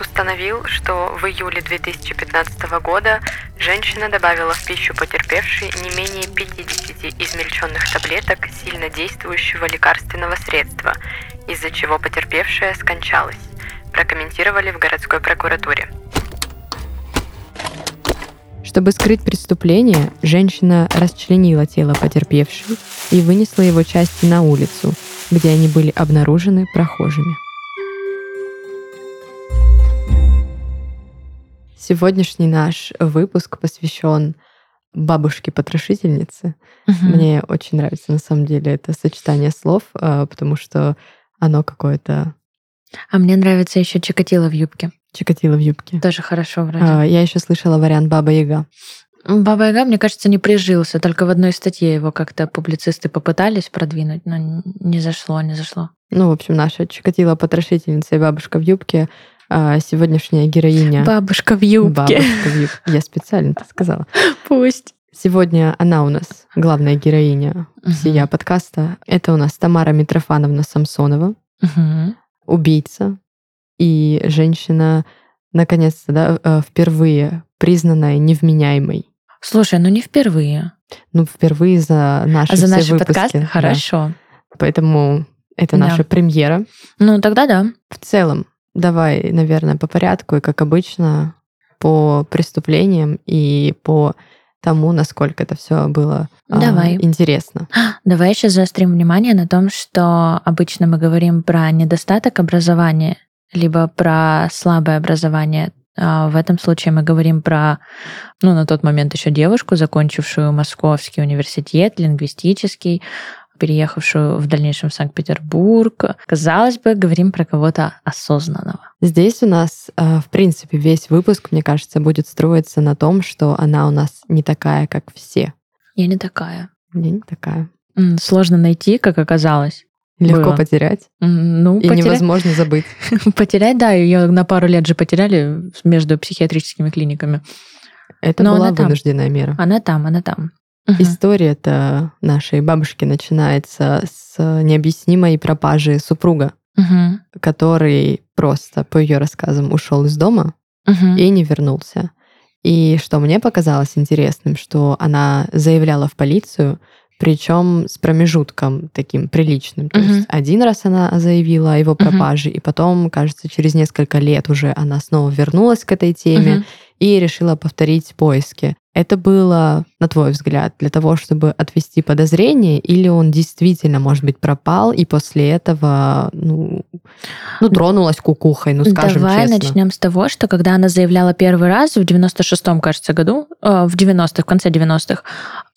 Установил, что в июле 2015 года женщина добавила в пищу потерпевшей не менее 50 измельченных таблеток сильно действующего лекарственного средства, из-за чего потерпевшая скончалась, прокомментировали в городской прокуратуре. Чтобы скрыть преступление, женщина расчленила тело потерпевшей и вынесла его части на улицу, где они были обнаружены прохожими. Сегодняшний наш выпуск посвящен бабушке-потрошительнице. Угу. Мне очень нравится на самом деле это сочетание слов, а, потому что оно какое-то... А мне нравится еще Чикатило в юбке. Чикатило в юбке. Тоже хорошо вроде. А, я еще слышала вариант Баба Яга. Баба Яга, мне кажется, не прижился. Только в одной статье его как-то публицисты попытались продвинуть, но не зашло, не зашло. Ну, в общем, наша Чикатило потрошительница и бабушка в юбке сегодняшняя героиня... Бабушка в юбке. Бабушка в юбке. Я специально это сказала. Пусть. Сегодня она у нас главная героиня uh-huh. всея подкаста. Это у нас Тамара Митрофановна Самсонова, uh-huh. убийца и женщина, наконец-то, да, э, впервые признанная невменяемой. Слушай, ну не впервые. Ну, впервые за наши, а за наши выпуски. подкасты? Хорошо. Да. Поэтому это да. наша премьера. Ну, тогда да. В целом, Давай, наверное, по порядку и, как обычно, по преступлениям и по тому, насколько это все было а, Давай. А, интересно. Давай сейчас заострим внимание на том, что обычно мы говорим про недостаток образования, либо про слабое образование. А в этом случае мы говорим про, ну, на тот момент еще девушку, закончившую Московский университет, лингвистический, переехавшую в дальнейшем в Санкт-Петербург. Казалось бы, говорим про кого-то осознанного. Здесь у нас, э, в принципе, весь выпуск, мне кажется, будет строиться на том, что она у нас не такая, как все. Я не такая. Я не такая. Сложно найти, как оказалось. Легко было. потерять. Ну, и потерять... невозможно забыть. потерять, да, ее на пару лет же потеряли между психиатрическими клиниками. Это Но была вынужденная там. мера. Она там, она там. Угу. История-то нашей бабушки начинается с необъяснимой пропажи супруга, угу. который просто, по ее рассказам, ушел из дома угу. и не вернулся. И что мне показалось интересным, что она заявляла в полицию, причем с промежутком таким приличным. То uh есть один раз она заявила о его пропаже, uh и потом, кажется, через несколько лет уже она снова вернулась к этой теме uh и решила повторить поиски. Это было, на твой взгляд, для того, чтобы отвести подозрение, или он действительно, может быть, пропал, и после этого, ну, ну тронулась кукухой, ну, скажем Давай честно. начнем с того, что когда она заявляла первый раз в 96-м, кажется, году, э, в 90-х, в конце 90-х,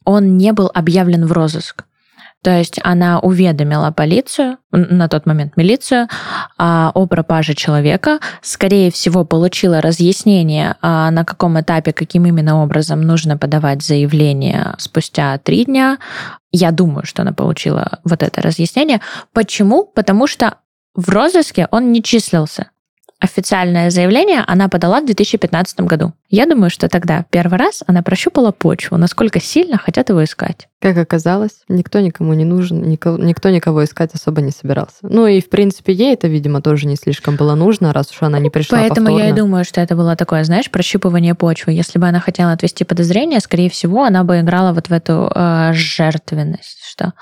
он не был объявлен в розыск. То есть она уведомила полицию, на тот момент милицию, а, о пропаже человека, скорее всего, получила разъяснение, а, на каком этапе, каким именно образом нужно подавать заявление спустя три дня. Я думаю, что она получила вот это разъяснение. Почему? Потому что в розыске он не числился официальное заявление она подала в 2015 году. Я думаю, что тогда первый раз она прощупала почву, насколько сильно хотят его искать. Как оказалось, никто никому не нужен, никто, никто никого искать особо не собирался. Ну и, в принципе, ей это, видимо, тоже не слишком было нужно, раз уж она не пришла Поэтому повторно. я и думаю, что это было такое, знаешь, прощупывание почвы. Если бы она хотела отвести подозрение, скорее всего, она бы играла вот в эту э, жертвенность, что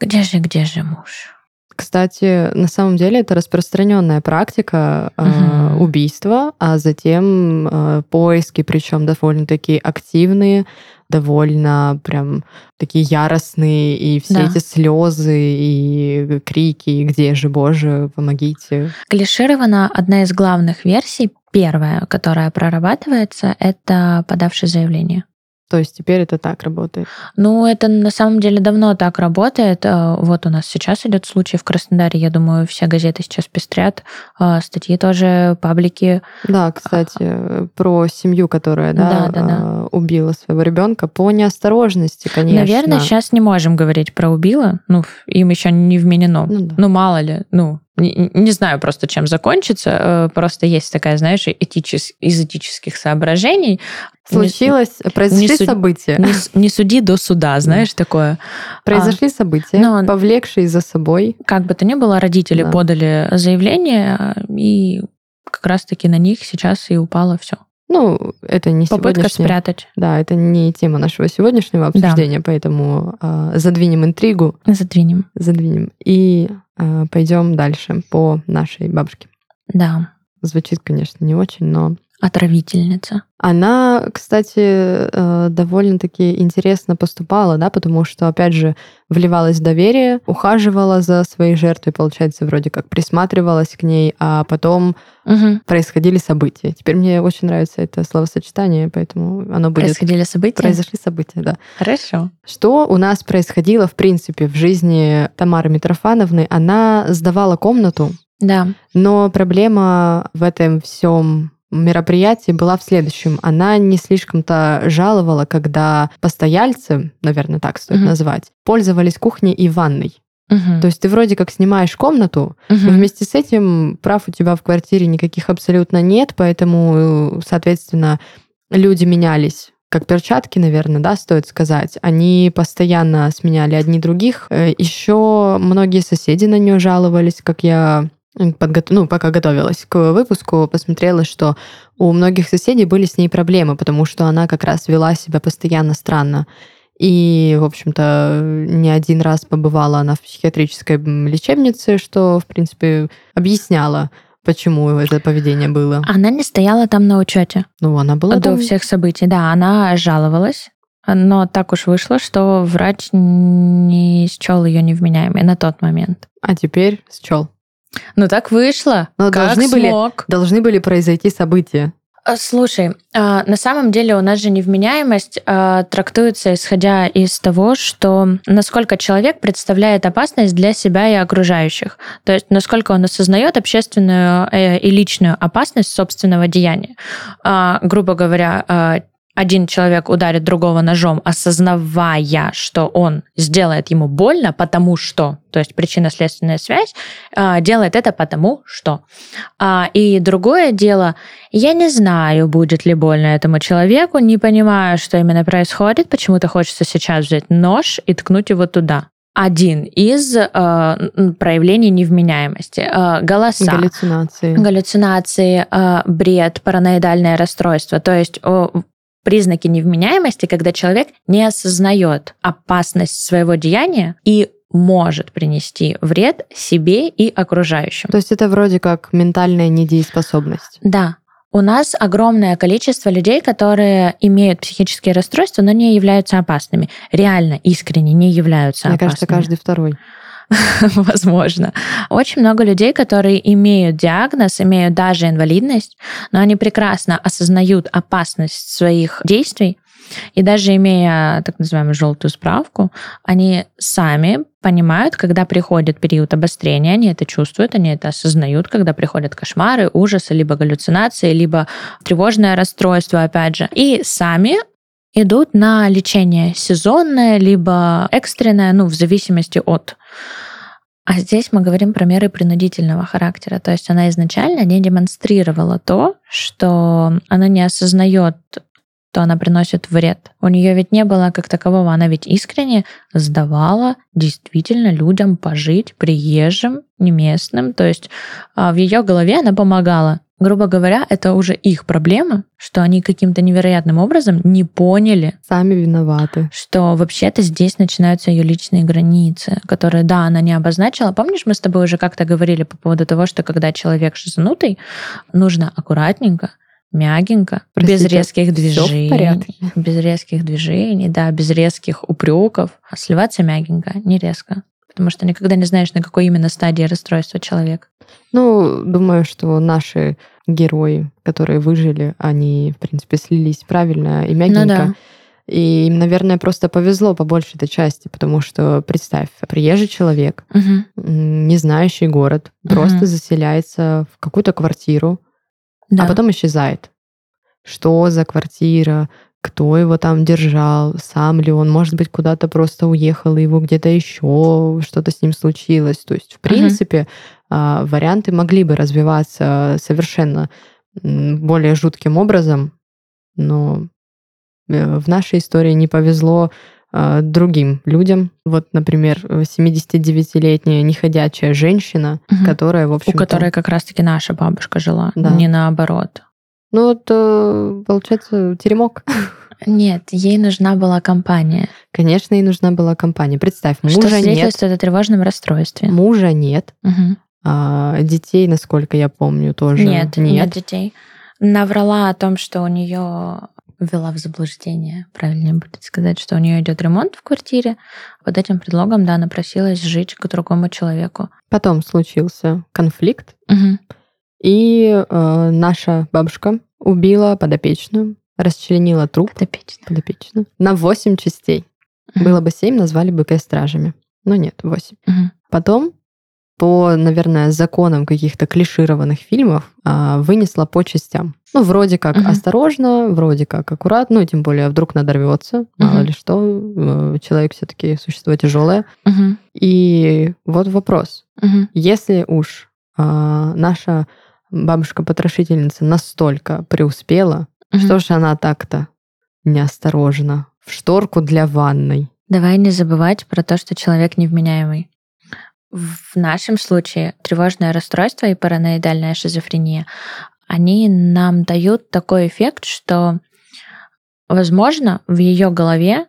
где же, где же муж? Кстати, на самом деле это распространенная практика угу. э, убийства, а затем э, поиски, причем довольно-таки активные, довольно прям такие яростные, и все да. эти слезы и крики, и где же, Боже, помогите. Клиширована одна из главных версий, первая, которая прорабатывается, это подавший заявление. То есть теперь это так работает? Ну, это на самом деле давно так работает. Э, вот у нас сейчас идет случай в Краснодаре. Я думаю, все газеты сейчас пестрят. Э, статьи тоже, паблики. Да, кстати, про семью, которая да, да, да, да. убила своего ребенка по неосторожности, конечно. Наверное, сейчас не можем говорить про убила. Ну, им еще не вменено. Ну, да. ну мало ли. Ну, не, не знаю просто, чем закончится. Э, просто есть такая, знаешь, этичес, из этических соображений. Случилось, не, произошли не события. Не, не суди до суда, знаешь, такое. Произошли а, события, но, повлекшие за собой. Как бы то ни было, родители да. подали заявление, и как раз-таки на них сейчас и упало все. Ну, это не Попытка спрятать. Да, это не тема нашего сегодняшнего обсуждения, да. поэтому э, задвинем интригу. Задвинем. Задвинем. И э, пойдем дальше по нашей бабушке. Да. Звучит, конечно, не очень, но отравительница. Она, кстати, э, довольно-таки интересно поступала, да, потому что, опять же, вливалась в доверие, ухаживала за своей жертвой, получается, вроде как присматривалась к ней, а потом угу. происходили события. Теперь мне очень нравится это словосочетание, поэтому оно будет... Происходили события? Произошли события, да. Хорошо. Что у нас происходило, в принципе, в жизни Тамары Митрофановны? Она сдавала комнату, да. Но проблема в этом всем мероприятии была в следующем. Она не слишком-то жаловала, когда постояльцы, наверное, так стоит угу. назвать, пользовались кухней и ванной. Угу. То есть ты вроде как снимаешь комнату, угу. но вместе с этим прав у тебя в квартире никаких абсолютно нет, поэтому, соответственно, люди менялись как перчатки, наверное, да, стоит сказать. Они постоянно сменяли одни других. Э, Еще многие соседи на нее жаловались, как я подго... ну, пока готовилась к выпуску, посмотрела, что у многих соседей были с ней проблемы, потому что она как раз вела себя постоянно странно. И, в общем-то, не один раз побывала она в психиатрической лечебнице, что, в принципе, объясняло, почему это поведение было. Она не стояла там на учете. Ну, она была до там. всех событий. Да, она жаловалась, но так уж вышло, что врач не счел ее невменяемой на тот момент. А теперь счел. Ну так вышло. Но как должны были, должны были произойти события. А, слушай, а, на самом деле у нас же невменяемость а, трактуется исходя из того, что насколько человек представляет опасность для себя и окружающих. То есть насколько он осознает общественную э, и личную опасность собственного деяния. Грубо говоря, один человек ударит другого ножом, осознавая, что он сделает ему больно, потому что, то есть причинно-следственная связь, а, делает это потому что. А, и другое дело, я не знаю, будет ли больно этому человеку, не понимаю, что именно происходит, почему-то хочется сейчас взять нож и ткнуть его туда один из э, проявлений невменяемости. Э, голоса. Галлюцинации. Галлюцинации, э, бред, параноидальное расстройство. То есть признаки невменяемости, когда человек не осознает опасность своего деяния и может принести вред себе и окружающим. То есть это вроде как ментальная недееспособность. Да. У нас огромное количество людей, которые имеют психические расстройства, но не являются опасными. Реально, искренне не являются Мне опасными. Мне кажется, каждый второй. возможно. Очень много людей, которые имеют диагноз, имеют даже инвалидность, но они прекрасно осознают опасность своих действий, и даже имея так называемую желтую справку, они сами понимают, когда приходит период обострения, они это чувствуют, они это осознают, когда приходят кошмары, ужасы, либо галлюцинации, либо тревожное расстройство, опять же. И сами идут на лечение сезонное, либо экстренное, ну, в зависимости от. А здесь мы говорим про меры принудительного характера. То есть она изначально не демонстрировала то, что она не осознает, то она приносит вред. У нее ведь не было как такового, она ведь искренне сдавала действительно людям пожить, приезжим, не местным. То есть а, в ее голове она помогала грубо говоря, это уже их проблема, что они каким-то невероятным образом не поняли. Сами виноваты. Что вообще-то здесь начинаются ее личные границы, которые, да, она не обозначила. Помнишь, мы с тобой уже как-то говорили по поводу того, что когда человек шизанутый, нужно аккуратненько, мягенько, Простите, без резких движений. Без резких движений, да, без резких упреков. А сливаться мягенько, не резко потому что никогда не знаешь, на какой именно стадии расстройства человек. Ну, думаю, что наши герои, которые выжили, они, в принципе, слились правильно и мягенько. Ну, да. И им, наверное, просто повезло по большей этой части, потому что, представь, приезжий человек, угу. не знающий город, угу. просто заселяется в какую-то квартиру, а да. а потом исчезает. Что за квартира, кто его там держал, сам ли он, может быть, куда-то просто уехал, и его где-то еще что-то с ним случилось. То есть, в принципе, uh варианты могли бы развиваться совершенно более жутким образом, но э, в нашей истории не повезло а, другим людям. Вот, например, 79-летняя неходячая женщина, угу. которая, в общем У которой как раз-таки наша бабушка жила, да. не наоборот. Ну вот, э, получается, теремок. Нет, ей нужна была компания. Конечно, ей нужна была компания. Представь, мужа Что нет. о тревожном расстройстве. Мужа нет. Угу. А, детей, насколько я помню, тоже нет. Нет, нет детей. Наврала о том, что у нее ввела в заблуждение, правильнее будет сказать, что у нее идет ремонт в квартире. Под этим предлогом, да, она просилась жить к другому человеку. Потом случился конфликт, угу. И э, наша бабушка убила подопечную, расчленила труп подопечную, подопечную на 8 частей. Угу. Было бы 7, назвали бы стражами. Но нет, 8. Угу. Потом по, наверное, законам каких-то клишированных фильмов а, вынесла по частям. Ну, вроде как угу. осторожно, вроде как аккуратно, ну, тем более, вдруг надорвется, мало угу. ли что, э, человек все-таки существо тяжелое. Угу. И вот вопрос. Угу. Если уж а, наша бабушка-потрошительница настолько преуспела, угу. что же она так-то неосторожна в шторку для ванной? Давай не забывать про то, что человек невменяемый. В нашем случае тревожное расстройство и параноидальная шизофрения, они нам дают такой эффект, что, возможно, в ее голове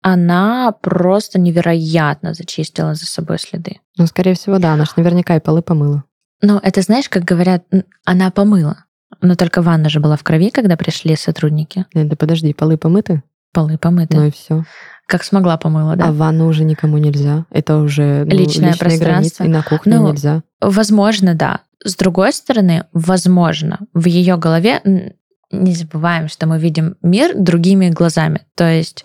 она просто невероятно зачистила за собой следы. Ну, скорее всего, да, она же наверняка и полы помыла. Ну, это знаешь, как говорят, она помыла. Но только ванна же была в крови, когда пришли сотрудники. Нет, да подожди, полы помыты? Полы помыты. Ну и все. Как смогла помыла, да. А в ванну уже никому нельзя. Это уже ну, личное пространство. Границы, и на кухне ну, нельзя. Возможно, да. С другой стороны, возможно, в ее голове не забываем, что мы видим мир другими глазами. То есть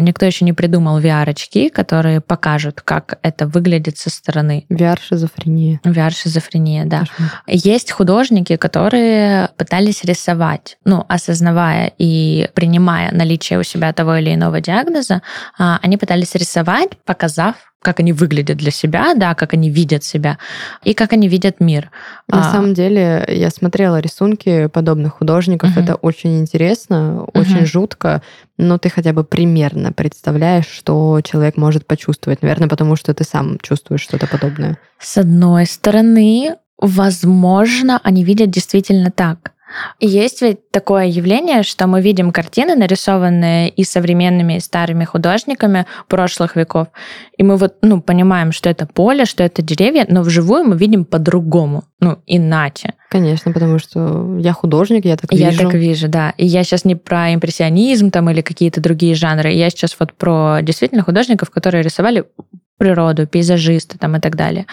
никто еще не придумал VR-очки, которые покажут, как это выглядит со стороны. VR-шизофрения. VR-шизофрения, да. Кошмар. Есть художники, которые пытались рисовать, ну, осознавая и принимая наличие у себя того или иного диагноза, а, они пытались рисовать, показав как они выглядят для себя, да, как они видят себя и как они видят мир. На а... самом деле, я смотрела рисунки подобных художников, угу. это очень интересно, угу. очень жутко, но ты хотя бы примерно представляешь, что человек может почувствовать, наверное, потому что ты сам чувствуешь что-то подобное. С одной стороны, возможно, они видят действительно так. Есть ведь такое явление, что мы видим картины, нарисованные и современными, и старыми художниками прошлых веков, и мы вот, ну, понимаем, что это поле, что это деревья, но вживую мы видим по-другому, ну, иначе. Конечно, потому что я художник, я так вижу. Я так вижу, да. И я сейчас не про импрессионизм там или какие-то другие жанры, я сейчас вот про действительно художников, которые рисовали природу, пейзажисты там и так далее.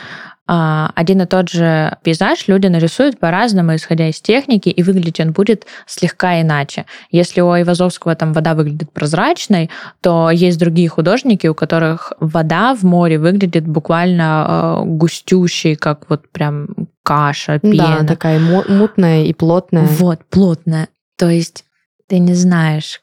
А, один и тот же пейзаж люди нарисуют по-разному, исходя из техники, и выглядеть он будет слегка иначе. Если у Айвазовского там вода выглядит прозрачной, то есть другие художники, у которых вода в море выглядит буквально э, густющей, как вот прям каша, пена. Да, такая мутная и плотная. Вот, плотная. То есть ты не знаешь,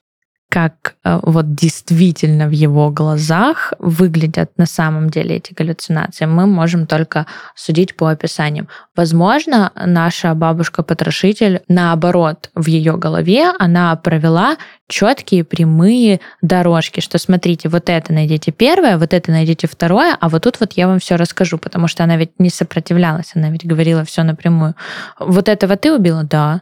как э, вот действительно в его глазах выглядят на самом деле эти галлюцинации, мы можем только судить по описаниям. Возможно, наша бабушка-потрошитель, наоборот, в ее голове она провела четкие прямые дорожки, что смотрите, вот это найдите первое, вот это найдите второе, а вот тут вот я вам все расскажу, потому что она ведь не сопротивлялась, она ведь говорила все напрямую. Вот этого ты убила? Да.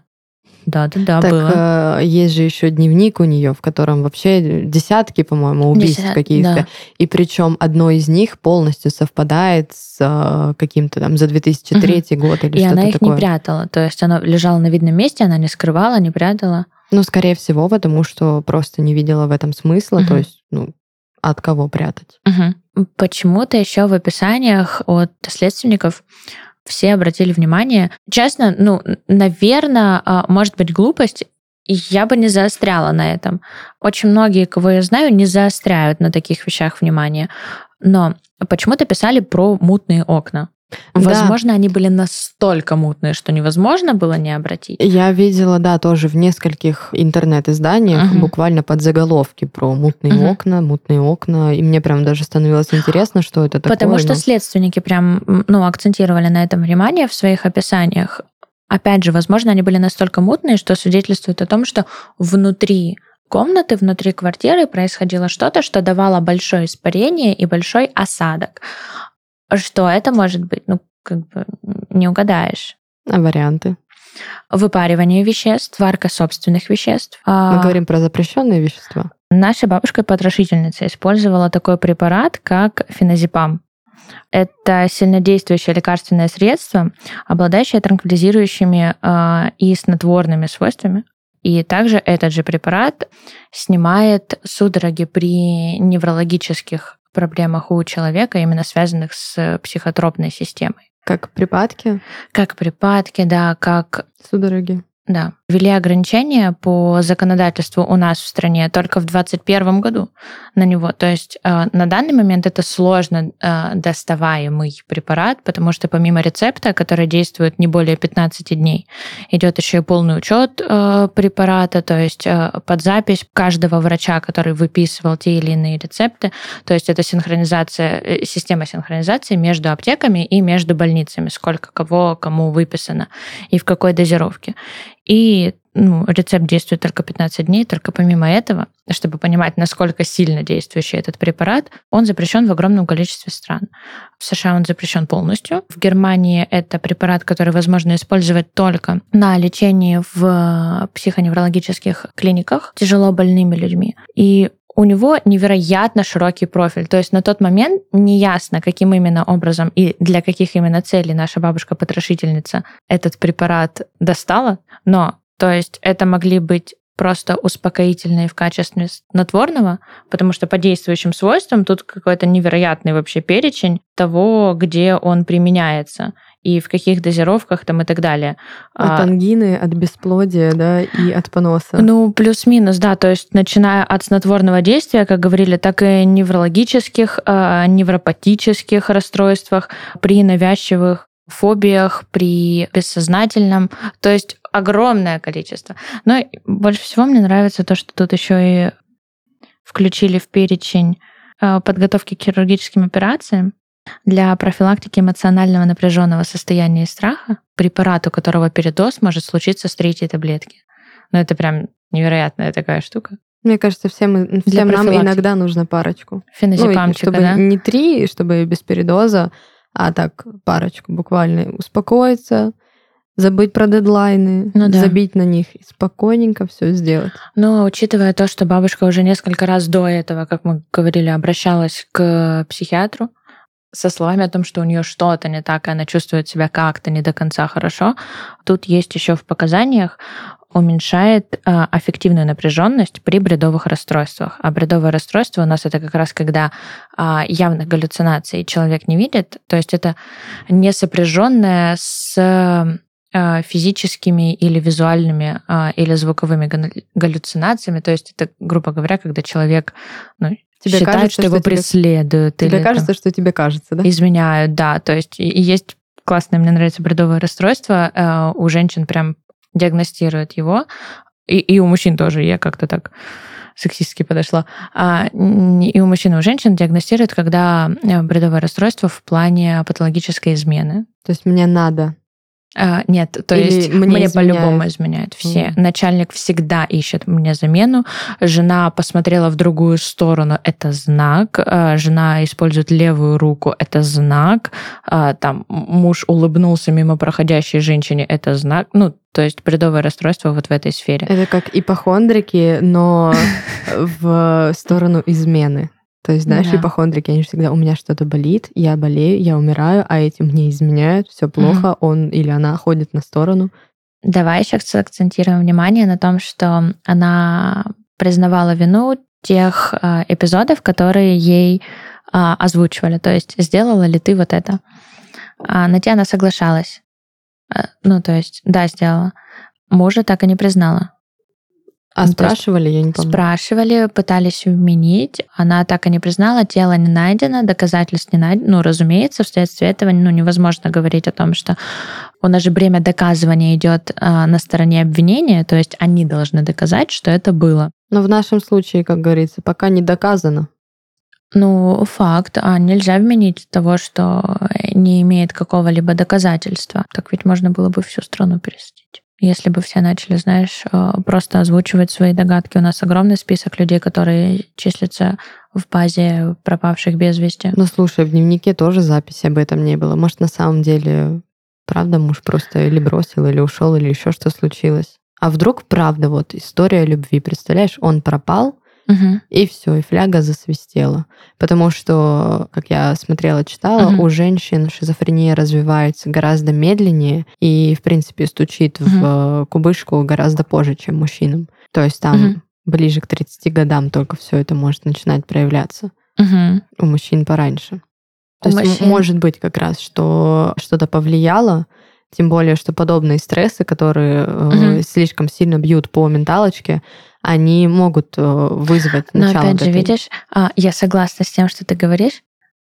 Да, да, да, так, было. Э, есть же еще дневник у нее, в котором вообще десятки, по-моему, убийств Десят, каких-то. Да. И причем одно из них полностью совпадает с э, каким-то там за 2003 угу. год или И что-то она их такое. не прятала. То есть она лежала на видном месте, она не скрывала, не прятала. Ну, скорее всего, потому что просто не видела в этом смысла. Угу. То есть, ну, от кого прятать. Угу. Почему-то еще в описаниях от следственников все обратили внимание. Честно, ну, наверное, а, может быть глупость, я бы не заостряла на этом. Очень многие, кого я знаю, не заостряют на таких вещах внимание. Но почему-то писали про мутные окна. Возможно, да. они были настолько мутные, что невозможно было не обратить. Я видела, да, тоже в нескольких интернет-изданиях угу. буквально под заголовки про мутные угу. окна, мутные окна, и мне прям даже становилось интересно, что это такое. Потому что но... следственники прям, ну, акцентировали на этом внимание в своих описаниях. Опять же, возможно, они были настолько мутные, что свидетельствует о том, что внутри комнаты, внутри квартиры происходило что-то, что давало большое испарение и большой осадок. Что это может быть? Ну, как бы не угадаешь. А варианты? Выпаривание веществ, варка собственных веществ. Мы а, говорим про запрещенные вещества. Наша бабушка-потрошительница использовала такой препарат, как феназепам. Это сильнодействующее лекарственное средство, обладающее транквилизирующими э, и снотворными свойствами. И также этот же препарат снимает судороги при неврологических проблемах у человека, именно связанных с психотропной системой. Как припадки? Как припадки, да, как... Судороги. Да. Ввели ограничения по законодательству у нас в стране только в 2021 году на него. То есть э, на данный момент это сложно э, доставаемый препарат, потому что помимо рецепта, который действует не более 15 дней, идет еще и полный учет э, препарата, то есть под запись каждого врача, который выписывал те или иные рецепты. То есть это синхронизация, система синхронизации между аптеками и между больницами, сколько кого кому выписано и в какой дозировке. И ну, рецепт действует только 15 дней, только помимо этого, чтобы понимать, насколько сильно действующий этот препарат, он запрещен в огромном количестве стран. В США он запрещен полностью. В Германии это препарат, который возможно использовать только на лечении в психоневрологических клиниках тяжело больными людьми. И у него невероятно широкий профиль. То есть на тот момент неясно, каким именно образом и для каких именно целей наша бабушка-потрошительница этот препарат достала, но то есть это могли быть просто успокоительные в качестве снотворного, потому что по действующим свойствам тут какой-то невероятный вообще перечень того, где он применяется и в каких дозировках там и так далее. От а, ангины, от бесплодия, да, и от поноса. Ну, плюс-минус, да, то есть начиная от снотворного действия, как говорили, так и неврологических, а, невропатических расстройствах, при навязчивых фобиях, при бессознательном, то есть огромное количество. Но больше всего мне нравится то, что тут еще и включили в перечень а, подготовки к хирургическим операциям для профилактики эмоционального напряженного состояния и страха, препарат, у которого передоз может случиться с третьей таблетки. Ну, это прям невероятная такая штука. Мне кажется, всем, всем нам иногда нужно парочку. Феназепамчика, ну, чтобы да? Не три, чтобы без передоза, а так парочку буквально успокоиться, забыть про дедлайны, ну, да. забить на них и спокойненько все сделать. Но учитывая то, что бабушка уже несколько раз до этого, как мы говорили, обращалась к психиатру, со словами о том, что у нее что-то не так, и она чувствует себя как-то не до конца хорошо. Тут есть еще в показаниях уменьшает э, аффективную напряженность при бредовых расстройствах. А бредовое расстройство у нас это как раз когда э, явных галлюцинаций человек не видит, то есть это не сопряженное с э, физическими или визуальными э, или звуковыми галлюцинациями. То есть это, грубо говоря, когда человек ну, тебе считает, кажется, что, что его тебе, преследуют. Тебе или, кажется, там, что тебе кажется, да? Изменяют, да. То есть есть классное, мне нравится бредовое расстройство. Э, у женщин прям диагностируют его. И, и у мужчин тоже. Я как-то так сексистски подошла. А, и у мужчин, и у женщин диагностируют, когда э, бредовое расстройство в плане патологической измены. То есть мне надо а, нет, то Или есть мне, мне по-любому изменяют все. Mm. Начальник всегда ищет мне замену. Жена посмотрела в другую сторону, это знак. А, жена использует левую руку, это знак. А, там муж улыбнулся мимо проходящей женщине, это знак. Ну, то есть бредовое расстройство вот в этой сфере. Это как ипохондрики, но в сторону измены. То есть, знаешь, да. ипохондрики, они же всегда, у меня что-то болит, я болею, я умираю, а эти мне изменяют, все плохо, mm он или она ходит на сторону. Давай еще акцентируем внимание на том, что она признавала вину тех э, эпизодов, которые ей э, озвучивали. То есть, сделала ли ты вот это? А на те она соглашалась. Э, ну, то есть, да, сделала. Мужа так и не признала. А ну, спрашивали, я не помню. Спрашивали, пытались вменить. Она так и не признала, тело не найдено, доказательств не найдено. Ну, разумеется, вследствие этого ну, невозможно говорить о том, что у нас же время доказывания идет а, на стороне обвинения, то есть они должны доказать, что это было. Но в нашем случае, как говорится, пока не доказано. Ну, факт. А нельзя вменить того, что не имеет какого-либо доказательства. Так ведь можно было бы всю страну пересадить. Если бы все начали, знаешь, э, просто озвучивать свои догадки. У нас огромный список людей, которые числятся в базе пропавших без вести. Ну, слушай, в дневнике тоже записи об этом не было. Может, на самом деле, правда, муж просто или бросил, или ушел, или еще что случилось. А вдруг, правда, вот история любви, представляешь, он пропал, Угу. И все, и фляга засвистела. Потому что, как я смотрела, читала, угу. у женщин шизофрения развивается гораздо медленнее и, в принципе, стучит угу. в кубышку гораздо позже, чем мужчинам. То есть там угу. ближе к 30 годам только все это может начинать проявляться. Угу. У мужчин пораньше. То у есть мужчин... может быть как раз, что что-то повлияло, тем более, что подобные стрессы, которые угу. слишком сильно бьют по менталочке, они могут э, вызвать но начало. Но опять же, видишь, а, я согласна с тем, что ты говоришь,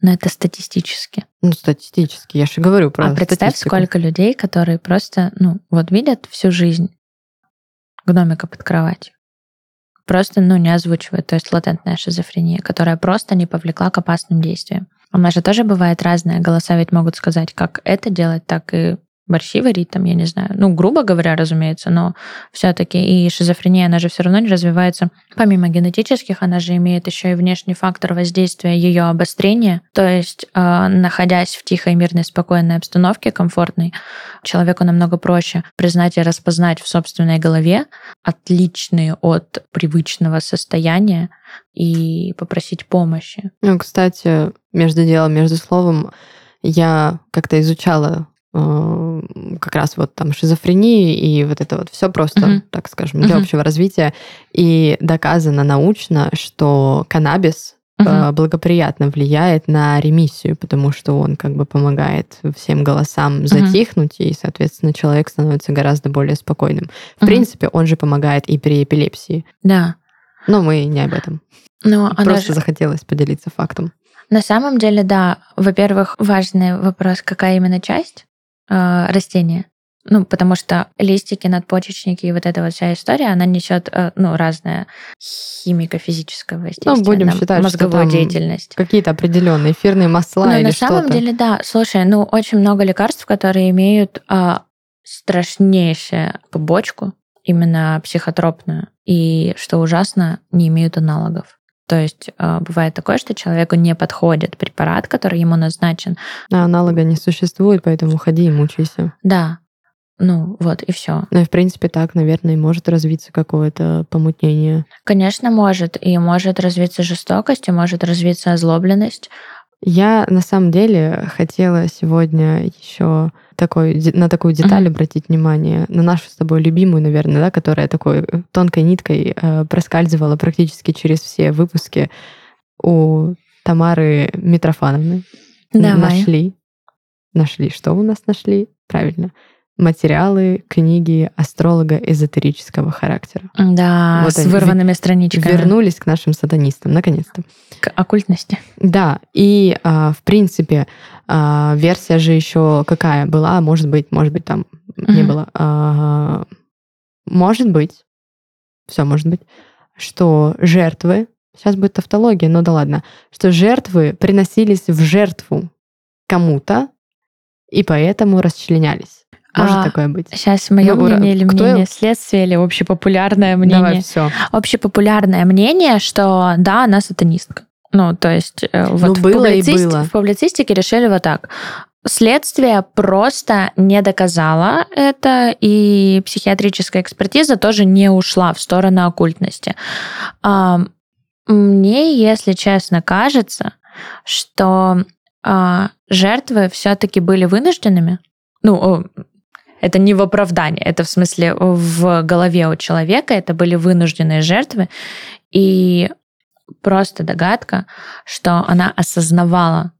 но это статистически. Ну, статистически, я же говорю про А представь, статистику. сколько людей, которые просто, ну, вот видят всю жизнь гномика под кроватью. Просто, ну, не озвучивают. То есть латентная шизофрения, которая просто не повлекла к опасным действиям. У нас же тоже бывает разное. Голоса ведь могут сказать, как это делать, так и борщи варить, там, я не знаю. Ну, грубо говоря, разумеется, но все-таки и шизофрения, она же все равно не развивается. Помимо генетических, она же имеет еще и внешний фактор воздействия ее обострения. То есть, э, находясь в тихой, мирной, спокойной обстановке, комфортной, человеку намного проще признать и распознать в собственной голове отличные от привычного состояния и попросить помощи. Ну, кстати, между делом, между словом, я как-то изучала как раз вот там шизофрении и вот это вот все просто, uh-huh. так скажем, для uh-huh. общего развития. И доказано научно, что каннабис uh-huh. благоприятно влияет на ремиссию, потому что он как бы помогает всем голосам затихнуть, uh-huh. и, соответственно, человек становится гораздо более спокойным. В uh-huh. принципе, он же помогает и при эпилепсии. Да. Но мы не об этом. Но Просто же... захотелось поделиться фактом. На самом деле, да. Во-первых, важный вопрос, какая именно часть э, растения. Ну, потому что листики, надпочечники и вот эта вот вся история, она несет, э, ну, разное химико-физическое воздействие ну, будем считать, мозговую что деятельность. Какие-то определенные эфирные масла Но или на самом что-то. деле, да. Слушай, ну, очень много лекарств, которые имеют э, страшнейшую побочку, именно психотропную, и, что ужасно, не имеют аналогов. То есть э, бывает такое, что человеку не подходит препарат, который ему назначен. А аналога не существует, поэтому ходи и мучайся. Да. Ну, вот, и все. Ну и, в принципе, так, наверное, и может развиться какое-то помутнение. Конечно, может. И может развиться жестокость, и может развиться озлобленность. Я на самом деле хотела сегодня еще такой, на такую деталь mm-hmm. обратить внимание, на нашу с тобой любимую, наверное, да, которая такой э, тонкой ниткой э, проскальзывала практически через все выпуски у Тамары Митрофановны. Давай. Нашли. Нашли. Что у нас нашли? Правильно материалы, книги астролога эзотерического характера. Да, вот с вырванными страничками. Вернулись к нашим сатанистам, наконец-то. К оккультности. Да, и а, в принципе а, версия же еще какая была, может быть, может быть там угу. не было. А, может быть, все может быть, что жертвы, сейчас будет тавтология, но да ладно, что жертвы приносились в жертву кому-то, и поэтому расчленялись. Может а, такое быть? Сейчас мое ну, мнение или кто... мнение следствия, или общепопулярное мнение? Давай, все. Общепопулярное мнение, что да, она сатанистка. Ну, то есть э, вот ну, в, было публицисти... и было. в публицистике решили вот так. Следствие просто не доказало это, и психиатрическая экспертиза тоже не ушла в сторону оккультности. Мне, если честно, кажется, что а, жертвы все-таки были вынужденными. Ну, это не в оправдание, это в смысле в голове у человека, это были вынужденные жертвы, и просто догадка, что она осознавала,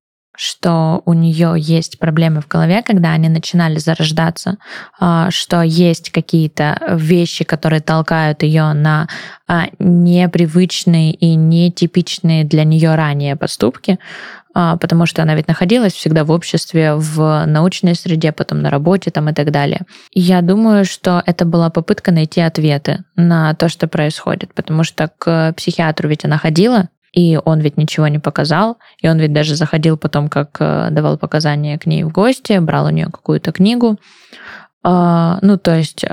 что у нее есть проблемы в голове, когда они начинали зарождаться, а, что есть какие-то вещи, которые толкают ее на а, непривычные и нетипичные для нее ранее поступки, потому что она ведь находилась всегда в обществе, в научной среде, потом на работе там и так далее. Я думаю, что это была попытка найти ответы на то, что происходит, потому что к психиатру ведь она ходила, и он ведь ничего не показал, и он ведь даже заходил потом, как э, давал показания к ней в гости, брал у нее какую-то книгу. А, ну, то есть э,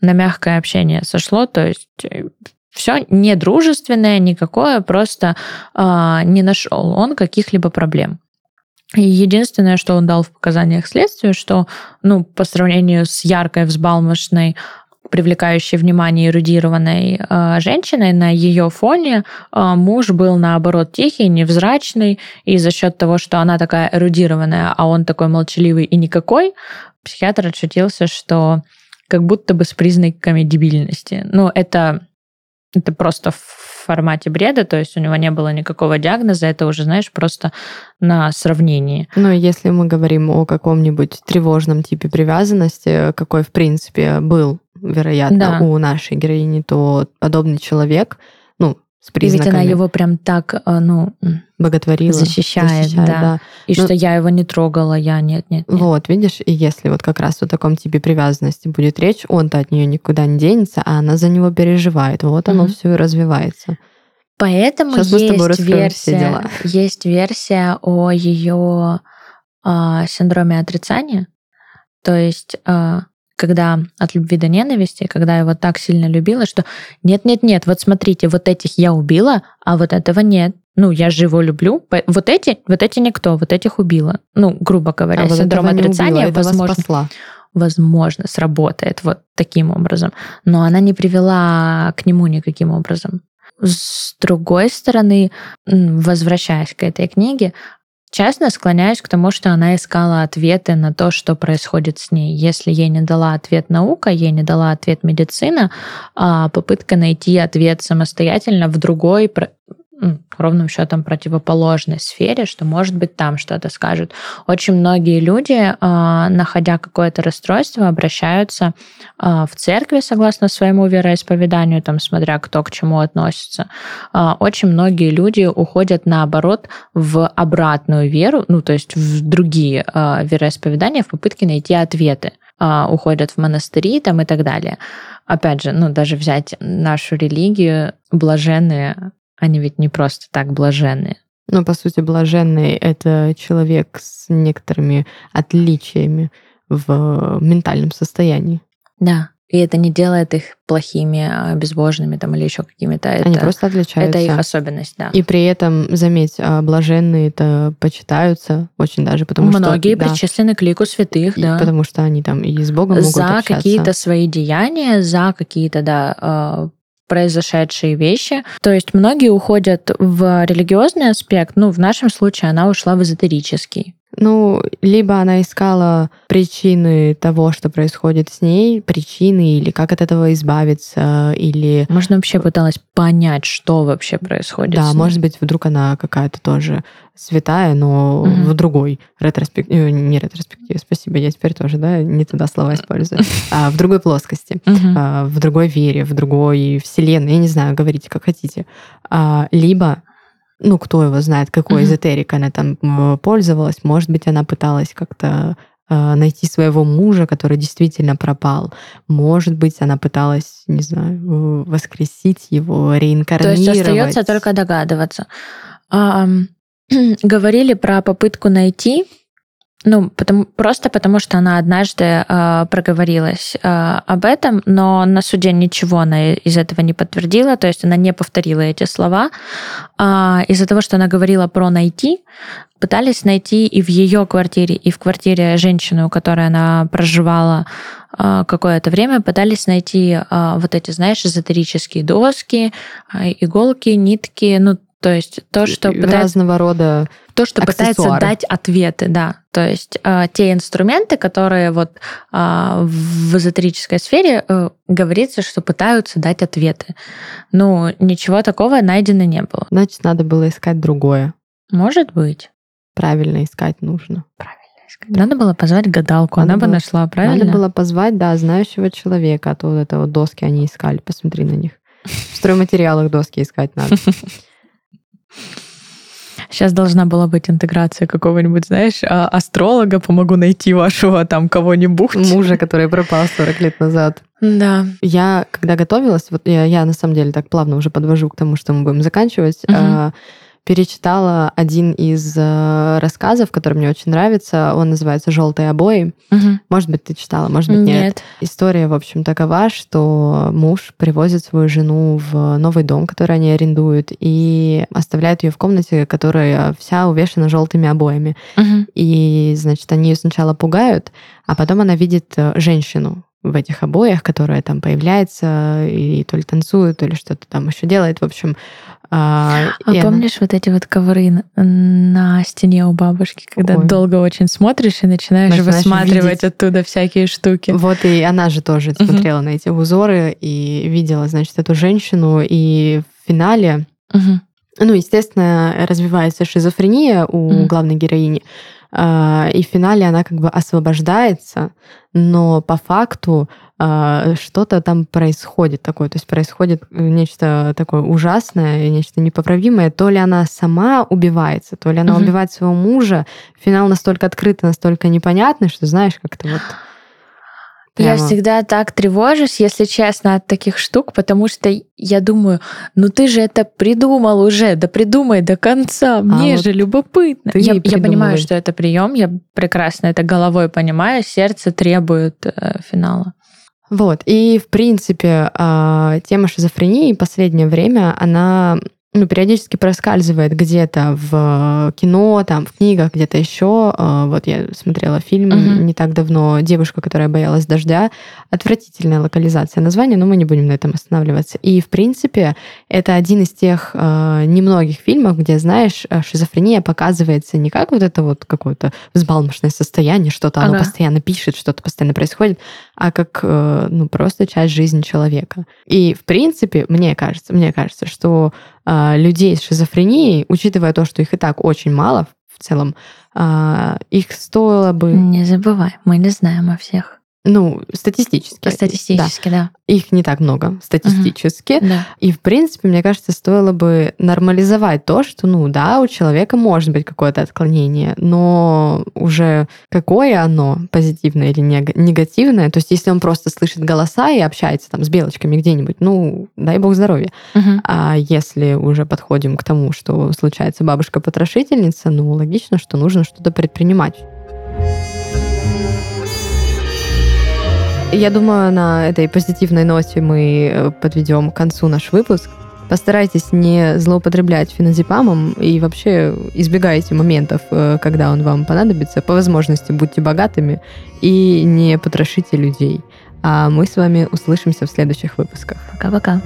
на мягкое общение сошло, то есть э, все не дружественное никакое, просто а, не нашел он каких-либо проблем. И единственное, что он дал в показаниях следствию, что ну, по сравнению с яркой, взбалмошной привлекающей внимание эрудированной э, женщиной, на ее фоне э, муж был, наоборот, тихий, невзрачный, и за счет того, что она такая эрудированная, а он такой молчаливый и никакой, психиатр отшутился, что как будто бы с признаками дебильности. Ну, это, это просто в формате бреда, то есть у него не было никакого диагноза, это уже, знаешь, просто на сравнении. Но если мы говорим о каком-нибудь тревожном типе привязанности, какой, в принципе, был вероятно, да. у нашей героини, то подобный человек, ну, с признаками... И ведь она его прям так, э, ну, боготворила, защищает, защищает да. да. И ну, что я его не трогала, я нет, нет, нет. Вот, видишь, и если вот как раз о таком типе привязанности будет речь, он-то от нее никуда не денется, а она за него переживает. Вот оно mm все и развивается. Поэтому Сейчас есть версия, есть версия о ее э, синдроме отрицания. То есть э, когда от любви до ненависти, когда я его так сильно любила, что нет-нет-нет, вот смотрите, вот этих я убила, а вот этого нет. Ну, я же его люблю. Вот эти, вот эти никто, вот этих убила. Ну, грубо говоря, а синдром отрицания, убила, возможно, возможно, сработает вот таким образом. Но она не привела к нему никаким образом. С другой стороны, возвращаясь к этой книге, Честно склоняюсь к тому, что она искала ответы на то, что происходит с ней. Если ей не дала ответ наука, ей не дала ответ медицина, а попытка найти ответ самостоятельно в другой ровным счетом противоположной сфере, что может быть там что-то скажут. Очень многие люди, а, находя какое-то расстройство, обращаются а, в церкви согласно своему вероисповеданию, там, смотря кто к чему относится. А, очень многие люди уходят наоборот в обратную веру, ну то есть в другие вероисповедания в попытке найти ответы уходят в монастыри там и так далее. Опять же, ну даже взять нашу религию, блаженные они ведь не просто так блаженные. Ну, по сути, блаженный — это человек с некоторыми отличиями в ментальном состоянии. Да. И это не делает их плохими, а, безбожными там, или еще какими-то. Они это, просто отличаются. Это их особенность, да. И при этом, заметь, а, блаженные это почитаются очень даже, потому Многие что... Многие причислены к лику святых, и, да. Потому что они там и с Богом могут За общаться. какие-то свои деяния, за какие-то, да, а, произошедшие вещи. То есть многие уходят в религиозный аспект, ну, в нашем случае она ушла в эзотерический. Ну, либо она искала причины того, что происходит с ней, причины или как от этого избавиться, или... Можно вообще пыталась понять, что вообще происходит. Да, может быть, вдруг она какая-то тоже святая, но угу. в другой ретроспективе, э, не ретроспективе, спасибо, я теперь тоже, да, не туда слова использую, а в другой плоскости, угу. в другой вере, в другой вселенной, я не знаю, говорите как хотите. А, либо ну, кто его знает, какой mm-hmm. эзотерик она там пользовалась. Может быть, она пыталась как-то э, найти своего мужа, который действительно пропал. Может быть, она пыталась, не знаю, воскресить его, реинкарнировать. То есть остается только догадываться. А, говорили про попытку найти ну, потому, просто потому, что она однажды э, проговорилась э, об этом, но на суде ничего она из этого не подтвердила, то есть она не повторила эти слова. Э, из-за того, что она говорила про найти, пытались найти и в ее квартире, и в квартире женщины, у которой она проживала э, какое-то время, пытались найти э, вот эти, знаешь, эзотерические доски, э, иголки, нитки, ну, то есть то, что пытается... Разного рода То, что аксессуары. пытается дать ответы, да. То есть э, те инструменты, которые вот э, в эзотерической сфере э, говорится, что пытаются дать ответы. Ну, ничего такого найдено не было. Значит, надо было искать другое. Может быть. правильно искать нужно. Правильно искать. Надо было позвать гадалку, надо она было, бы нашла, правильно? Надо было позвать, да, знающего человека, а то вот это вот доски они искали, посмотри на них. В стройматериалах доски искать надо. Сейчас должна была быть интеграция какого-нибудь, знаешь, а, астролога, помогу найти вашего там кого-нибудь. Мужа, который пропал 40 лет назад. Да. Я, когда готовилась, вот я, я на самом деле так плавно уже подвожу к тому, что мы будем заканчивать. Угу перечитала один из э, рассказов, который мне очень нравится. Он называется «Желтые обои». Угу. Может быть, ты читала, может быть, нет. нет. История, в общем, такова, что муж привозит свою жену в новый дом, который они арендуют, и оставляет ее в комнате, которая вся увешана желтыми обоями. Угу. И, значит, они ее сначала пугают, а потом она видит э, женщину в этих обоях, которая там появляется и то ли танцует, то ли что-то там еще делает. В общем, а, а помнишь она... вот эти вот ковры на стене у бабушки, когда Ой. долго очень смотришь и начинаешь, начинаешь высматривать видеть. оттуда всякие штуки? Вот и она же тоже угу. смотрела на эти узоры и видела, значит, эту женщину, и в финале, угу. ну, естественно, развивается шизофрения у угу. главной героини, и в финале она как бы освобождается, но по факту а, что-то там происходит такое, то есть происходит нечто такое ужасное, нечто непоправимое. То ли она сама убивается, то ли она угу. убивает своего мужа. Финал настолько открытый, настолько непонятный, что знаешь, как-то вот Прямо. Я всегда так тревожусь, если честно, от таких штук, потому что я думаю, ну ты же это придумал уже, да придумай до конца, мне а же вот любопытно. Я, я понимаю, что это прием, я прекрасно это головой понимаю, сердце требует э, финала. Вот, и в принципе э, тема шизофрении в последнее время, она ну, периодически проскальзывает где-то в кино, там, в книгах, где-то еще. А, вот я смотрела фильм угу. не так давно «Девушка, которая боялась дождя». Отвратительная локализация названия, но мы не будем на этом останавливаться. И, в принципе, это один из тех э, немногих фильмов, где, знаешь, шизофрения показывается не как вот это вот какое-то взбалмошное состояние, что-то ага. оно постоянно пишет, что-то постоянно происходит, а как, э, ну, просто часть жизни человека. И, в принципе, мне кажется, мне кажется, что людей с шизофренией, учитывая то, что их и так очень мало в целом, а, их стоило бы... Не забывай, мы не знаем о всех. Ну, статистически. Статистически, да. да. Их не так много статистически. Угу, да. И, в принципе, мне кажется, стоило бы нормализовать то, что, ну, да, у человека может быть какое-то отклонение, но уже какое оно, позитивное или негативное, то есть если он просто слышит голоса и общается там с белочками где-нибудь, ну, дай бог здоровья. Угу. А если уже подходим к тому, что случается бабушка-потрошительница, ну, логично, что нужно что-то предпринимать. Я думаю, на этой позитивной ноте мы э, подведем к концу наш выпуск. Постарайтесь не злоупотреблять феназепамом и вообще избегайте моментов, э, когда он вам понадобится. По возможности будьте богатыми и не потрошите людей. А мы с вами услышимся в следующих выпусках. Пока-пока.